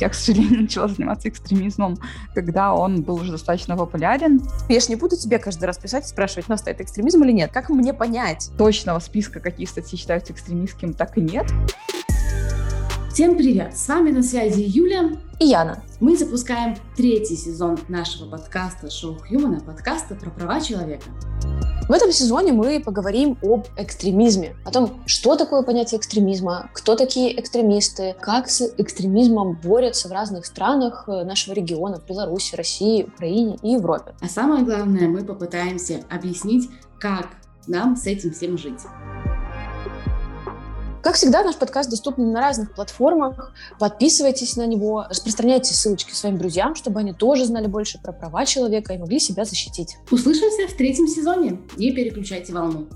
Я, к сожалению, начала заниматься экстремизмом, когда он был уже достаточно популярен. Я же не буду тебе каждый раз писать и спрашивать, Настя, это экстремизм или нет? Как мне понять? Точного списка, какие статьи считаются экстремистским, так и нет. Всем привет! С вами на связи Юля и Яна. Мы запускаем третий сезон нашего подкаста «Шоу Хьюмана», подкаста про права человека. В этом сезоне мы поговорим об экстремизме, о том, что такое понятие экстремизма, кто такие экстремисты, как с экстремизмом борются в разных странах э, нашего региона, в Беларуси, России, Украине и Европе. А самое главное, мы попытаемся объяснить, как нам с этим всем жить. Как всегда, наш подкаст доступен на разных платформах. Подписывайтесь на него, распространяйте ссылочки своим друзьям, чтобы они тоже знали больше про права человека и могли себя защитить. Услышимся в третьем сезоне. Не переключайте волну.